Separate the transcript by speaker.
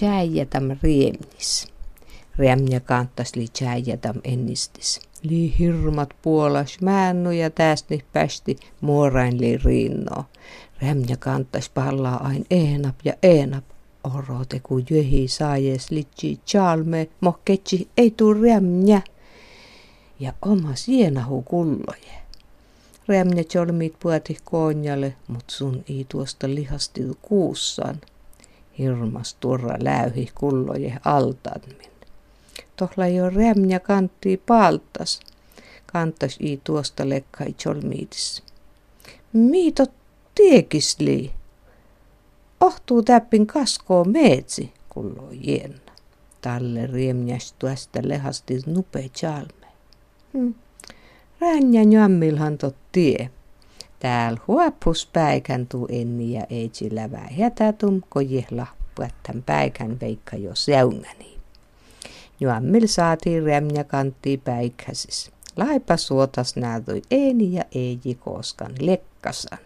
Speaker 1: tjäijätam riemnis. Rämjä kantas li tjäijätam ennistis. Li hirmat puolas mäännu ja täsni pästi muorain li rinno. Rämjä kantas pallaa ain eenap ja eenap. Orote ku jöhi saajes litsi chalme, mohketsi ei tuu rämjä. Ja oma sienahu kulloje. Rämjä cholmit puati konjalle, mut sun ei tuosta lihasti kuussan. Hirmas turra läyhi kulloje altadmin. Tohla jo rämjä kantti paltas. Kantas i tuosta lekkai cholmiitis. Miito tiekisli. Ohtuu täppin kaskoo meetsi, kulloo jenna. Talle riemjäs tuosta lehasti nupe chalme. Hmm. Ränjä jammilhan tot tie. Tääl huopus päikän tuu enni ja eitsi lävää hätätum, ko jehlahpuättän päikän veikka jo säungäni. Jammil saatiin rämjä kantti päikäsis. Laipa suotas näätoi eni ja eiji koskan lekkasan.